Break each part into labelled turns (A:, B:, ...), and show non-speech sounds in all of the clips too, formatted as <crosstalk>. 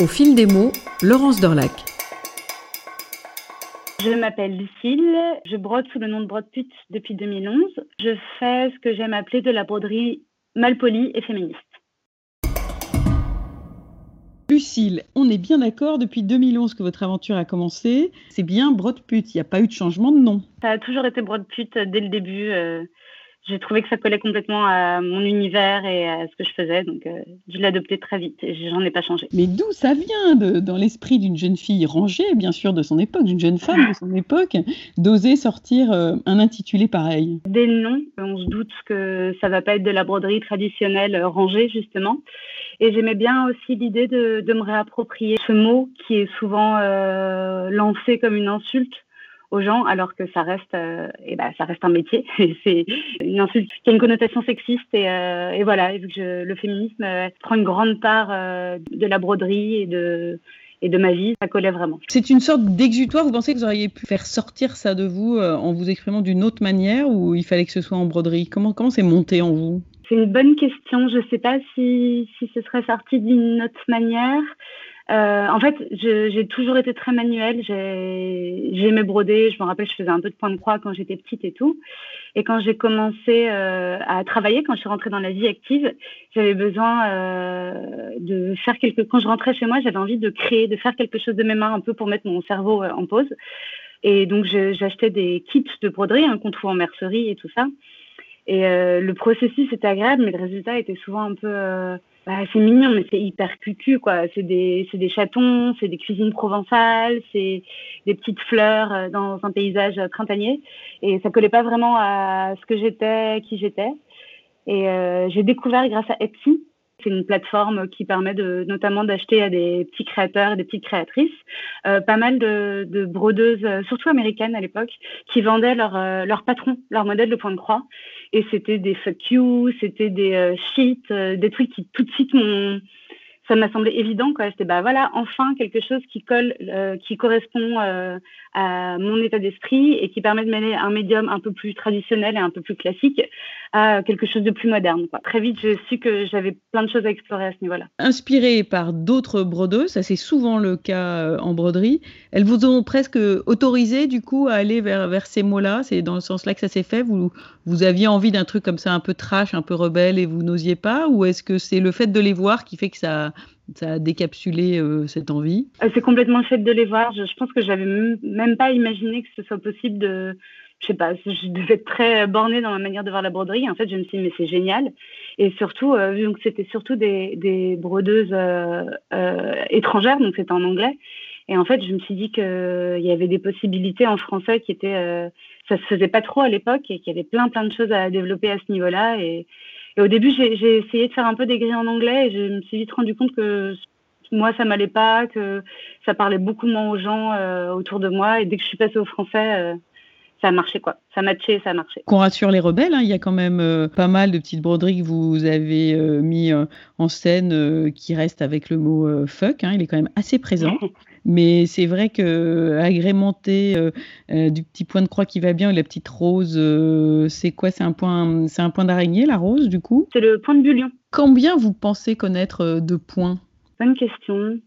A: Au fil des mots, Laurence Dorlac.
B: Je m'appelle Lucille, je brode sous le nom de Brodepute depuis 2011. Je fais ce que j'aime appeler de la broderie malpolie et féministe.
C: Lucille, on est bien d'accord depuis 2011 que votre aventure a commencé. C'est bien Brodepute, il n'y a pas eu de changement de nom.
B: Ça a toujours été Brodepute dès le début. Euh, j'ai trouvé que ça collait complètement à mon univers et à ce que je faisais, donc euh, je l'ai adopté très vite et j'en ai pas changé.
C: Mais d'où ça vient de, dans l'esprit d'une jeune fille rangée, bien sûr, de son époque, d'une jeune femme de son époque, d'oser sortir euh, un intitulé pareil?
B: Dès le nom, on se doute que ça va pas être de la broderie traditionnelle euh, rangée, justement. Et j'aimais bien aussi l'idée de, de, me réapproprier ce mot qui est souvent lancé comme une insulte aux gens, alors que ça reste, euh, et ben, ça reste un métier. <laughs> c'est une insulte qui a une connotation sexiste. Et, euh, et voilà, vu que le féminisme euh, prend une grande part de la broderie et de, et de ma vie, ça collait vraiment.
C: C'est une sorte d'exutoire. Vous pensez que vous auriez pu faire sortir ça de vous en vous exprimant d'une autre manière ou il fallait que ce soit en broderie? Comment comment c'est monté en vous?
B: C'est une bonne question. Je ne sais pas si, si ce serait sorti d'une autre manière. Euh, en fait, j'ai toujours été très manuelle. J'aimais broder. Je me rappelle, je faisais un peu de point de croix quand j'étais petite et tout. Et quand j'ai commencé euh, à travailler, quand je suis rentrée dans la vie active, j'avais besoin euh, de faire quelque. Quand je rentrais chez moi, j'avais envie de créer, de faire quelque chose de mes mains, un peu pour mettre mon cerveau en pause. Et donc, j'achetais des kits de broderie qu'on trouve en mercerie et tout ça. Et le processus était agréable, mais le résultat était souvent un peu bah, c'est mignon, mais c'est hyper cucu, quoi. C'est des, des chatons, c'est des cuisines provençales, c'est des petites fleurs euh, dans un paysage printanier. Et ça collait pas vraiment à ce que j'étais, qui j'étais. Et euh, j'ai découvert grâce à Etsy c'est une plateforme qui permet de, notamment d'acheter à des petits créateurs et des petites créatrices euh, pas mal de, de, brodeuses, euh, surtout américaines à l'époque, qui vendaient leur, euh, leur patron, leur modèle de point de croix. Et c'était des fuck you, c'était des euh, shit, des trucs qui tout de suite m'ont ça m'a semblé évident quoi c'était bah voilà enfin quelque chose qui colle qui correspond à mon état d'esprit et qui permet de mêler un médium un peu plus traditionnel et un peu plus classique à quelque chose de plus moderne. Très vite, j'ai su que j'avais plein de choses à explorer à ce niveau-là.
C: Inspirée par d'autres brodeuses, ça c'est souvent le cas euh, en broderie, elles vous ont presque autorisé du coup à aller vers, vers ces mots-là? C'est dans le sens-là que ça s'est fait? Vous, vous aviez envie d'un truc comme ça un peu trash, un peu rebelle et vous n'osiez pas? Ou est-ce que c'est le fait de les voir qui fait que ça, ça a décapsulé euh, cette envie?
B: Euh, C'est complètement le fait de les voir. Je, je pense que j'avais même pas imaginé que ce soit possible de je sais pas, je devais être très bornée dans ma manière de voir la broderie. En fait, je me suis dit, mais c'est génial. Et surtout, euh, vu que c'était surtout des, brodeuses euh, euh, étrangères, donc c'était en anglais. Et en fait, je me suis dit qu'il y avait des possibilités en français qui étaient, ça se faisait pas trop à l'époque et qu'il y avait plein plein de choses à développer à ce niveau-là. Et, et, au début, j'ai essayé de faire un peu des grilles en anglais et je me suis vite rendu compte que moi, ça m'allait pas, que ça parlait beaucoup moins aux gens autour de moi. Et dès que je suis passée au français, ça a marché quoi. Ça matché, ça a marché.
C: Qu'on rassure les rebelles, hein, il y a quand même euh, pas mal de petites broderies que vous avez euh, mis euh, en scène qui restent avec le mot fuck. Hein, il est quand même assez présent. <laughs> Mais c'est vrai que agrémenter du petit point de croix qui va bien ou la petite rose, c'est quoi? C'est un point, c'est un point d'araignée la rose du coup?
B: C'est le point de bullion.
C: Combien vous pensez connaître de points?
B: Bonne question.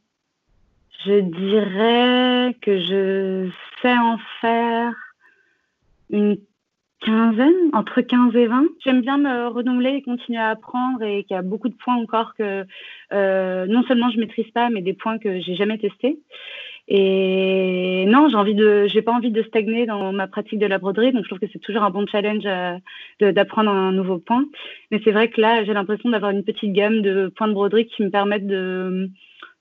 B: Je dirais que je sais en faire une quinzaine, entre 15 et 20. J'aime bien me renouveler et continuer à apprendre et qu'il y a beaucoup de points encore que euh, non seulement je maîtrise pas, mais des points que j'ai jamais testés. Et non, j'ai envie de, j'ai pas envie de stagner dans ma pratique de la broderie, donc je trouve que c'est toujours un bon challenge euh, d'apprendre un nouveau point. Mais c'est vrai que là, j'ai l'impression d'avoir une petite gamme de points de broderie qui me permettent de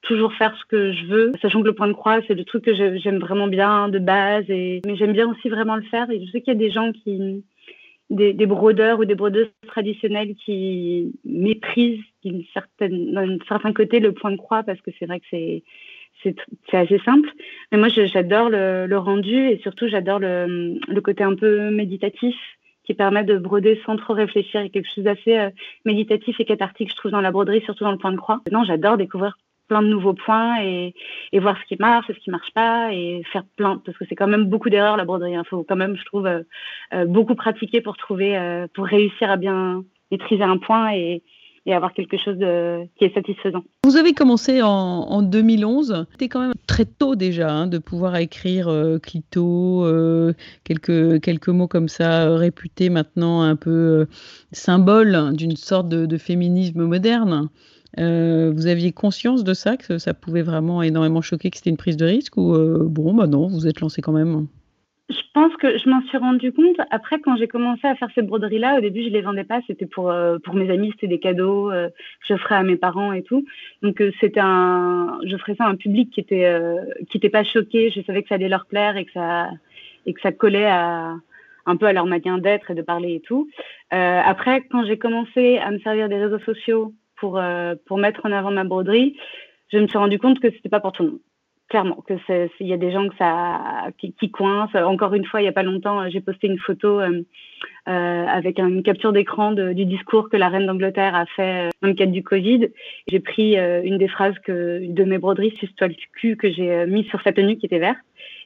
B: toujours faire ce que je veux, sachant que le point de croix, c'est le truc que j'aime vraiment bien de base. Et... Mais j'aime bien aussi vraiment le faire. Et je sais qu'il y a des gens qui, des, brodeurs ou des brodeuses traditionnelles qui méprisent d'un certain côté le point de croix parce que c'est vrai que c'est assez simple. Mais moi, j'adore le, rendu et surtout, j'adore le, côté un peu méditatif qui permet de broder sans trop réfléchir. A quelque chose d'assez euh, méditatif et cathartique, je trouve, dans la broderie, surtout dans le point de croix. Non, j'adore découvrir plein de nouveaux points et, voir ce qui marche et ce qui marche pas et faire plein parce que c'est quand même beaucoup d'erreurs la broderie. Il faut quand même, je trouve, euh, euh, beaucoup pratiquer pour trouver, euh, pour réussir à bien maîtriser un point et, avoir quelque chose qui est satisfaisant.
C: Vous avez commencé en, en 2011. C'était quand même très tôt déjà hein, de pouvoir écrire Clito, quelques, quelques mots comme ça réputés maintenant un peu symbole d'une sorte de, féminisme moderne. Vous aviez conscience de ça, que ça pouvait vraiment énormément choquer, que c'était une prise de risque ou bon, bah non, vous êtes lancé quand même.
B: Je pense que je m'en suis rendu compte. Après quand j'ai commencé à faire ces broderies là au début je les vendais pas. C'était pour euh, pour mes amis c'était des cadeaux euh, que je ferais à mes parents et tout. Donc euh, c'était un je ferais ça à un public qui était euh, qui pas choqué. Je savais que ça allait leur plaire et que ça et que ça collait un peu à leur manière d'être et de parler et tout. Euh, après quand j'ai commencé à me servir des réseaux sociaux pour euh, pour mettre en avant ma broderie je me suis rendu compte que c'était pas pour tout le monde clairement il y a des gens qui, coincent. Encore une fois, il y a pas longtemps, j'ai posté une photo euh, euh, avec une capture d'écran du discours que la reine d'Angleterre a fait euh, dans le cadre du Covid. J'ai pris euh, une des phrases de mes broderies suce-toi le cul que j'ai euh, mis sur sa tenue qui était verte.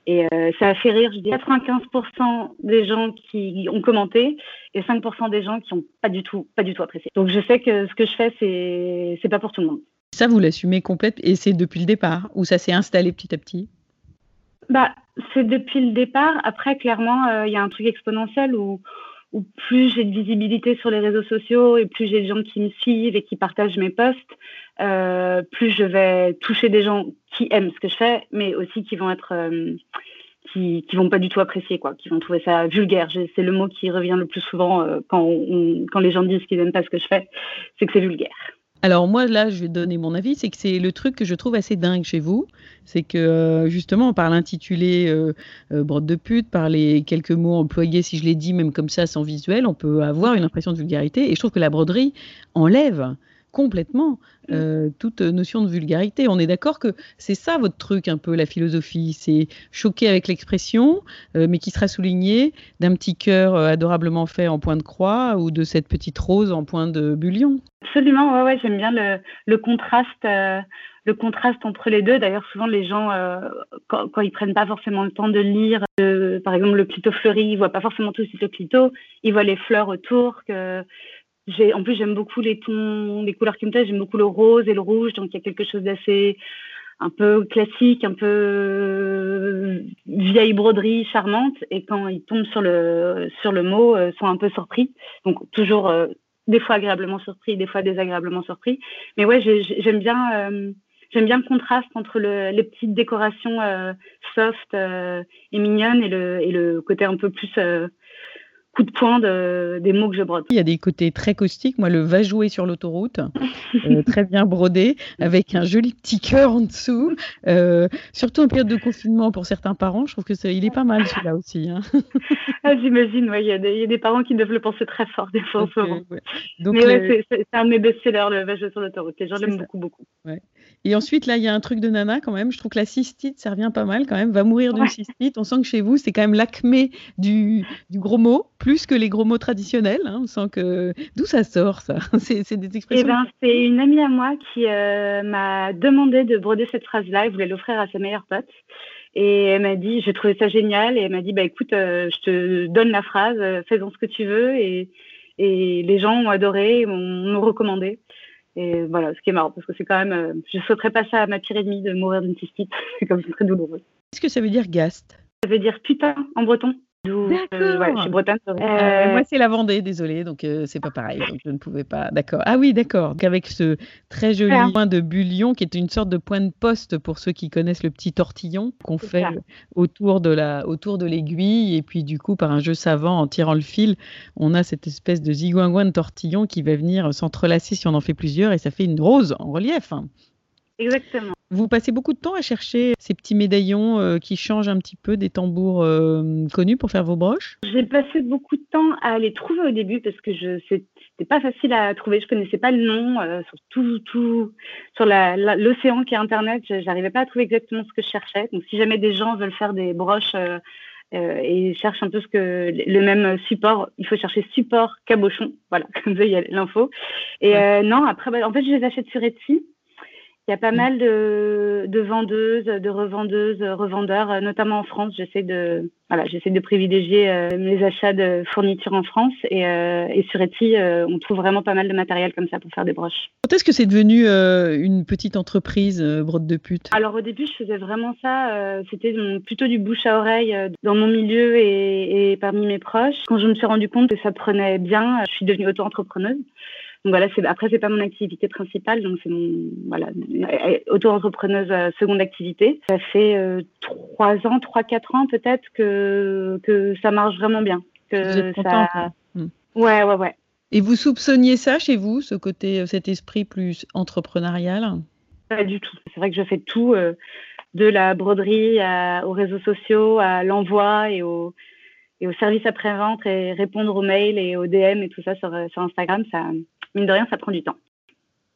B: Et euh, ça a fait rire, je dis 95% des gens qui ont commenté et 5% des gens qui ont pas du tout, pas du tout apprécié. Donc je sais que ce que je fais, c'est, c'est pas pour tout le monde.
C: Ça, vous l'assumez complète et c'est depuis le départ ou ça s'est installé petit à petit?
B: Bah, C'est depuis le départ. Après, clairement, il euh, y a un truc exponentiel où, plus j'ai de visibilité sur les réseaux sociaux et plus j'ai de gens qui me suivent et qui partagent mes posts, euh, plus je vais toucher des gens qui aiment ce que je fais, mais aussi qui vont être... Euh, qui, qui vont pas du tout apprécier quoi, qui vont trouver ça vulgaire. C'est le mot qui revient le plus souvent euh, quand, quand les gens disent qu'ils n'aiment pas ce que je fais, c'est que c'est vulgaire.
C: Alors moi là, je vais donner mon avis, c'est que c'est le truc que je trouve assez dingue chez vous, c'est que euh, justement par l'intitulé euh, euh, brode de pute, par les quelques mots employés, si je l'ai dit même comme ça sans visuel, on peut avoir une impression de vulgarité. Et je trouve que la broderie enlève complètement euh, toute notion de vulgarité. On est d'accord que c'est ça votre truc un peu la philosophie, c'est choquer avec l'expression, euh, mais qui sera souligné d'un petit cœur euh, adorablement fait en point de croix ou de cette petite rose en point de bullion.
B: Absolument, ouais, ouais, j'aime bien le, le contraste. Euh, le contraste entre les deux. D'ailleurs, souvent les gens, quand, quand ils prennent pas forcément le temps de lire, par exemple le clito fleuri, ils voient pas forcément tout de suite le clito, ils voient les fleurs autour. Que en plus, j'aime beaucoup les tons, les couleurs qui me plaisent. J'aime beaucoup le rose et le rouge, donc il y a quelque chose d'assez un peu classique, un peu vieille broderie charmante. Et quand ils tombent sur le sur le mot, euh, sont un peu surpris. Donc toujours euh, des fois agréablement surpris, des fois désagréablement surpris. Mais ouais, j'aime bien. Euh, J'aime bien le contraste entre le, les petites décorations euh, soft euh, et mignonnes et le, et le côté un peu plus euh, coup de poing de, des mots que je brode.
C: Il y a des côtés très caustiques. Moi, le va jouer sur l'autoroute, <laughs> euh, très bien brodé, avec un joli petit cœur en dessous. Euh, surtout en période de confinement pour certains parents, je trouve que il est pas mal celui-là aussi. Hein. <laughs>
B: ah, J'imagine, ouais, il, y a des, il y a des parents qui doivent le penser très fort des fois en ce moment. Mais ouais, c'est un de mes best-sellers, le va jouer sur l'autoroute. Les gens l'aiment beaucoup, beaucoup.
C: Ouais. Et ensuite, là, il y a un truc de nana quand même. Je trouve que la cystite, ça revient pas mal quand même. Va mourir d'une ouais. cystite. On sent que chez vous, c'est quand même l'acmé du, du gros mot, plus que les gros mots traditionnels. Hein. On sent que. D'où ça sort, ça? <laughs> C'est des expressions.
B: Eh ben, c'est une amie à moi qui euh, m'a demandé de broder cette phrase-là. Elle voulait l'offrir à sa meilleure pote. Et elle m'a dit, j'ai trouvé ça génial. Et elle m'a dit, bah écoute, euh, je te donne la phrase, euh, fais-en ce que tu veux. Et, et les gens ont adoré, m'ont recommandé. Et voilà, ce qui est marrant, parce que c'est quand même, euh, je ne souhaiterais pas ça à ma pire ennemie de mourir d'une cystite. <laughs> c'est comme c'est très douloureux.
C: Qu'est-ce que ça veut dire gast
B: Ça veut dire putain en breton.
C: D'accord. Euh, ouais,
B: je suis bretonne.
C: Euh, moi, c'est la Vendée, désolée, donc euh, c'est pas pareil. Donc je ne pouvais pas. D'accord. Ah oui, d'accord. Donc avec ce très joli point de bullion, qui est une sorte de point de poste pour ceux qui connaissent le petit tortillon qu'on fait ça. autour de la, autour de l'aiguille, et puis du coup, par un jeu savant, en tirant le fil, on a cette espèce de zigouingouin de tortillon qui va venir s'entrelacer si on en fait plusieurs, et ça fait une rose en relief. Hein.
B: Exactement.
C: Vous passez beaucoup de temps à chercher ces petits médaillons euh, qui changent un petit peu des tambours euh, connus pour faire vos broches?
B: J'ai passé beaucoup de temps à les trouver au début parce que je c'était pas facile à trouver. Je connaissais pas le nom euh, sur tout, tout sur l'océan qui est Internet. J'arrivais pas à trouver exactement ce que je cherchais. Donc si jamais des gens veulent faire des broches euh, et cherchent un peu ce que le même support, il faut chercher support cabochon. Voilà, <laughs> comme ça il y a l'info. Et ouais. non, après, bah, en fait, je les achète sur Etsy. Il y a pas mm. mal de, de, vendeuses, de revendeuses, revendeurs, euh, notamment en France. J'essaie de, voilà, j'essaie de privilégier euh, les achats de fournitures en France et, euh, et sur Etsy, on trouve vraiment pas mal de matériel comme ça pour faire des broches.
C: Quand est-ce que c'est devenu une petite entreprise brode de pute?
B: Alors au début, je faisais vraiment ça. C'était plutôt du bouche à oreille dans mon milieu et, et parmi mes proches. Quand je me suis rendu compte que ça prenait bien, je suis devenue auto-entrepreneuse. Donc voilà, c'est, après, c'est pas mon activité principale, donc c'est mon voilà, auto-entrepreneuse euh, seconde activité. Ça fait euh, trois ans, trois, quatre ans peut-être que, que ça marche vraiment bien. Que
C: vous êtes ça...
B: Hmm. Ouais, ouais, ouais.
C: Et vous soupçonniez ça chez vous, ce côté, euh, cet esprit plus entrepreneurial?
B: Pas du tout. C'est vrai que je fais tout, de la broderie aux réseaux sociaux, à l'envoi et au, et au service après-vente et répondre aux mails et aux DM et tout ça sur, sur Instagram. Ça, mine de rien, ça prend du temps.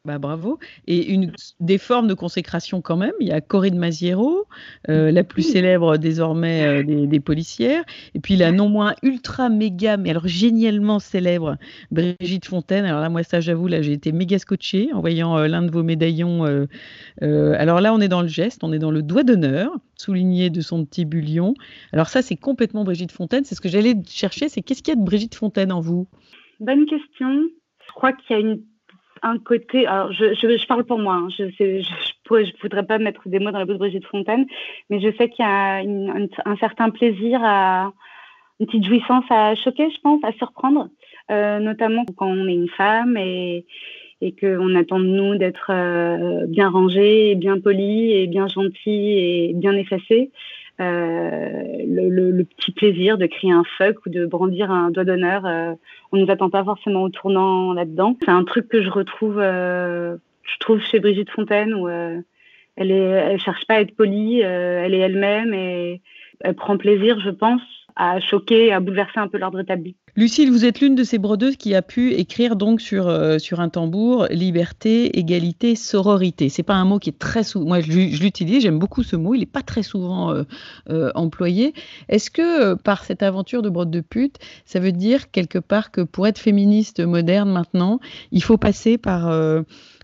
C: Bah, bravo. Et une, des formes de consécration quand même. Il y a Corinne Maziero, euh, la plus célèbre désormais euh, des, policières. Et puis la non moins ultra méga, mais alors génialement célèbre, Brigitte Fontaine. Alors là, moi, ça, j'avoue, là, j'ai été méga scotché en voyant euh, l'un de vos médaillons. alors là, on est dans le geste, on est dans le doigt d'honneur, souligné de son petit bullion. Alors ça, c'est complètement Brigitte Fontaine. C'est ce que j'allais chercher. C'est qu'est-ce qu'il y a de Brigitte Fontaine en vous?
B: Bonne question je crois qu'il y a une, un côté. Alors, je, je, parle pour moi. Hein, je ne je, voudrais pas mettre des mots dans la bouche de Brigitte Fontaine, mais je sais qu'il y a un, certain plaisir à une petite jouissance à choquer, je pense, à surprendre, euh, notamment quand on est une femme et et qu'on attend de nous d'être euh, bien rangé, bien poli et bien gentil et bien effacé. Euh, le, petit plaisir de crier un fuck ou de brandir un doigt d'honneur, euh, on ne nous attend pas forcément au tournant là-dedans. C'est un truc que je retrouve, euh, je trouve chez Brigitte Fontaine où elle est, elle cherche pas à être polie, elle est elle-même et elle prend plaisir, je pense, à choquer, à bouleverser un peu l'ordre établi.
C: Lucille, vous êtes l'une de ces brodeuses qui a pu écrire donc sur, euh, sur un tambour liberté, égalité, sororité. C'est pas un mot qui est très souvent. Moi, je, l'utilise, j'aime beaucoup ce mot. Il n'est pas très souvent euh, euh, employé. Est-ce que par cette aventure de brode de pute, ça veut dire quelque part que pour être féministe moderne maintenant, il faut passer par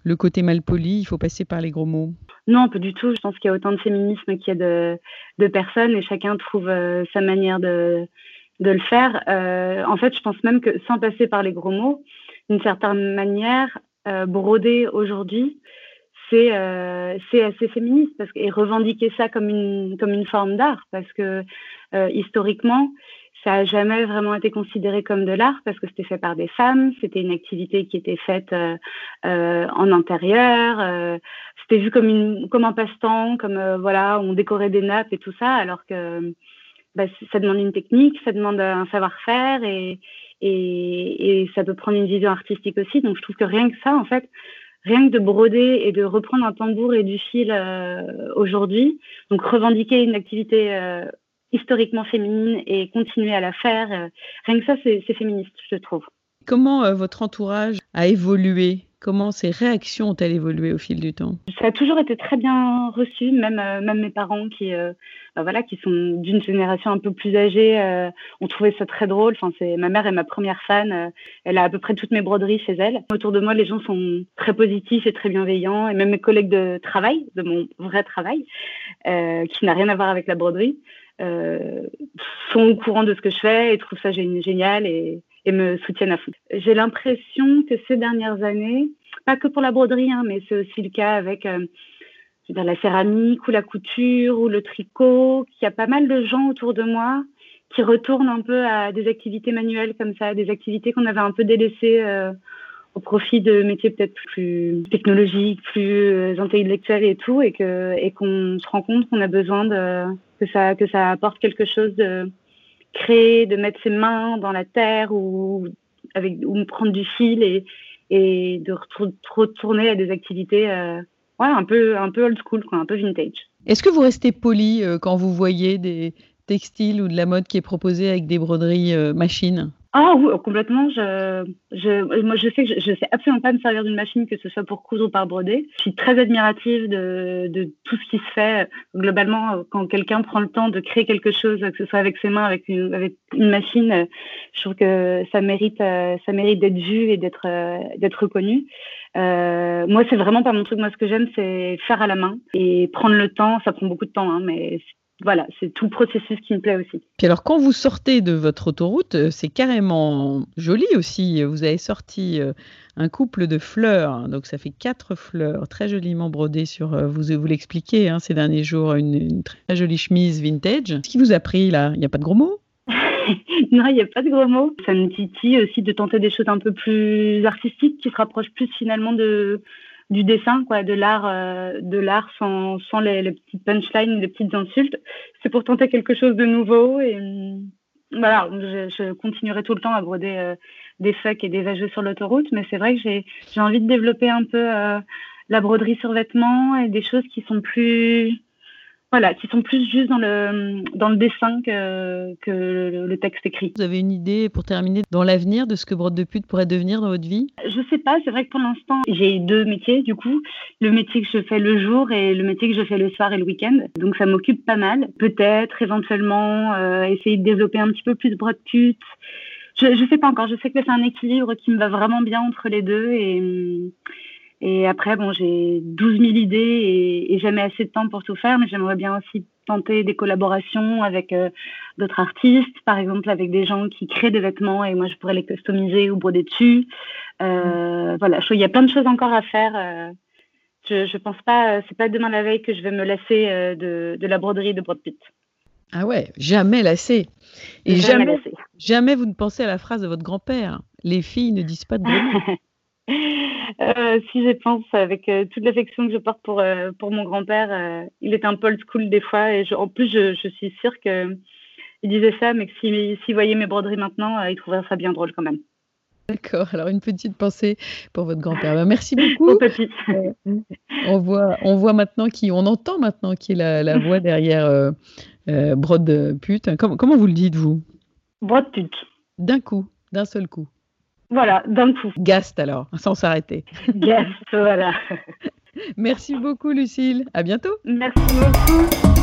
C: le côté mal poli, il faut passer par les gros mots
B: non, pas du tout. Je pense qu'il y a autant de féminisme qu'il y a de, personnes et chacun trouve sa manière de, le faire. Euh, en fait, je pense même que sans passer par les gros mots, d'une certaine manière, euh, broder aujourd'hui, c'est euh, assez féministe parce et revendiquer ça comme une, comme une forme d'art parce que euh, historiquement, ça n'a jamais vraiment été considéré comme de l'art parce que c'était fait par des femmes, c'était une activité qui était faite euh, euh en intérieur, euh, c'était vu comme, un passe-temps, comme voilà, on décorait des nappes et tout ça, alors que bah, ça demande une technique, ça demande un savoir-faire et, ça peut prendre une vision artistique aussi. Donc je trouve que rien que ça, en fait, rien que de broder et de reprendre un tambour et du fil aujourd'hui, donc revendiquer une activité historiquement féminine et continuer à la faire, euh, rien que ça, c'est féministe, je trouve.
C: Comment votre entourage a évolué? Comment ces réactions ont-elles évolué au fil du temps?
B: Ça a toujours été très bien reçu, même, euh, même mes parents qui, euh, bah voilà, qui sont d'une génération un peu plus âgée euh, ont trouvé ça très drôle. Enfin, c'est ma mère est ma première fan. elle a à peu près toutes mes broderies chez elle. Autour de moi, les gens sont très positifs et très bienveillants, et même mes collègues de travail, de mon vrai travail, qui n'a rien à voir avec la broderie, sont au courant de ce que je fais et trouvent ça génial et me soutiennent à fond. J'ai l'impression que ces dernières années, pas que pour la broderie, hein, mais c'est aussi le cas avec euh, la céramique ou la couture ou le tricot, qu'il y a pas mal de gens autour de moi qui retournent un peu à des activités manuelles comme ça, des activités qu'on avait un peu délaissées euh, au profit de métiers peut-être plus technologiques, plus euh, intellectuels et tout, et qu'on se rend compte qu'on a besoin de que ça que ça apporte quelque chose de créer, de mettre ses mains dans la terre ou, avec, ou prendre du fil et, et de retourner à des activités euh, ouais, un, peu, un peu old school, quoi, un peu vintage.
C: Est-ce que vous restez poli euh, quand vous voyez des textiles ou de la mode qui est proposée avec des broderies euh, machines?
B: Ah oui, complètement. Je, je, moi, je sais que je, ne sais absolument pas me servir d'une machine, que ce soit pour coudre ou par broder. Je suis très admirative de, de tout ce qui se fait. Globalement, quand quelqu'un prend le temps de créer quelque chose, que ce soit avec ses mains, avec une, avec une machine, je trouve que ça mérite, ça mérite d'être vu et d'être, d'être reconnu. Euh, moi, c'est vraiment pas mon truc. Moi, ce que j'aime, c'est faire à la main et prendre le temps. Ça prend beaucoup de temps, hein, mais voilà, c'est tout le processus qui me plaît aussi.
C: Puis alors, quand vous sortez de votre autoroute, euh, c'est carrément joli aussi. Vous avez sorti euh, un couple de fleurs, hein, donc ça fait quatre fleurs très joliment brodées sur, euh, vous, vous l'expliquez hein, ces derniers jours, une, très jolie chemise vintage. Ce qui vous a pris là? Il n'y a pas de gros mots? <laughs>
B: Non, il n'y a pas de gros mots. Ça me titille aussi de tenter des choses un peu plus artistiques qui se rapprochent plus finalement de, du dessin, quoi, de l'art, euh, de l'art sans, sans les, les, petites punchlines, les petites insultes. C'est pour tenter quelque chose de nouveau et mm, voilà, je, je continuerai tout le temps à broder euh, des fucks et des vageux sur l'autoroute, mais c'est vrai que j'ai, j'ai envie de développer un peu euh, la broderie sur vêtements et des choses qui sont plus voilà, qui sont plus juste dans le, dans le dessin que, que le, texte écrit.
C: Vous avez une idée, pour terminer, dans l'avenir de ce que Brode de pute pourrait devenir dans votre vie?
B: Je sais pas, c'est vrai que pour l'instant, j'ai deux métiers, du coup. Le métier que je fais le jour et le métier que je fais le soir et le week-end. Donc ça m'occupe pas mal. Peut-être, éventuellement, euh, essayer de développer un petit peu plus Brode pute. Je ne sais pas encore, je sais que c'est un équilibre qui me va vraiment bien entre les deux et... Et après, bon, j'ai 12 000 idées et, jamais assez de temps pour tout faire, mais j'aimerais bien aussi tenter des collaborations avec euh, d'autres artistes, par exemple avec des gens qui créent des vêtements et moi je pourrais les customiser ou broder dessus. Euh, mm. Voilà, il y a plein de choses encore à faire. Euh. je, je pense pas, c'est pas demain la veille que je vais me lasser de, de la broderie de Brad Pitt.
C: Ah ouais, jamais lassé. Et jamais, jamais, jamais, vous ne pensez à la phrase de votre grand-père. Les filles ne disent pas de broderie. <laughs>
B: Euh, si je pense avec euh, toute l'affection que je porte pour, euh, pour mon grand-père, il est un peu old school des fois. Et en plus, je, je suis sûre qu'il disait ça, mais que s'il voyait mes broderies maintenant, il trouverait ça bien drôle quand même.
C: D'accord, alors une petite pensée pour votre grand-père. Ben, merci <laughs> beaucoup.
B: petit.
C: on, voit, on voit maintenant qui, on entend maintenant qui est la, la <laughs> voix derrière Brode pute. Comment, comment vous le dites, vous
B: Brode pute.
C: D'un coup, d'un seul coup.
B: Voilà, d'un coup.
C: Gast alors, sans s'arrêter.
B: Gast, voilà. <laughs>
C: Merci beaucoup, Lucille. À bientôt.
B: Merci beaucoup.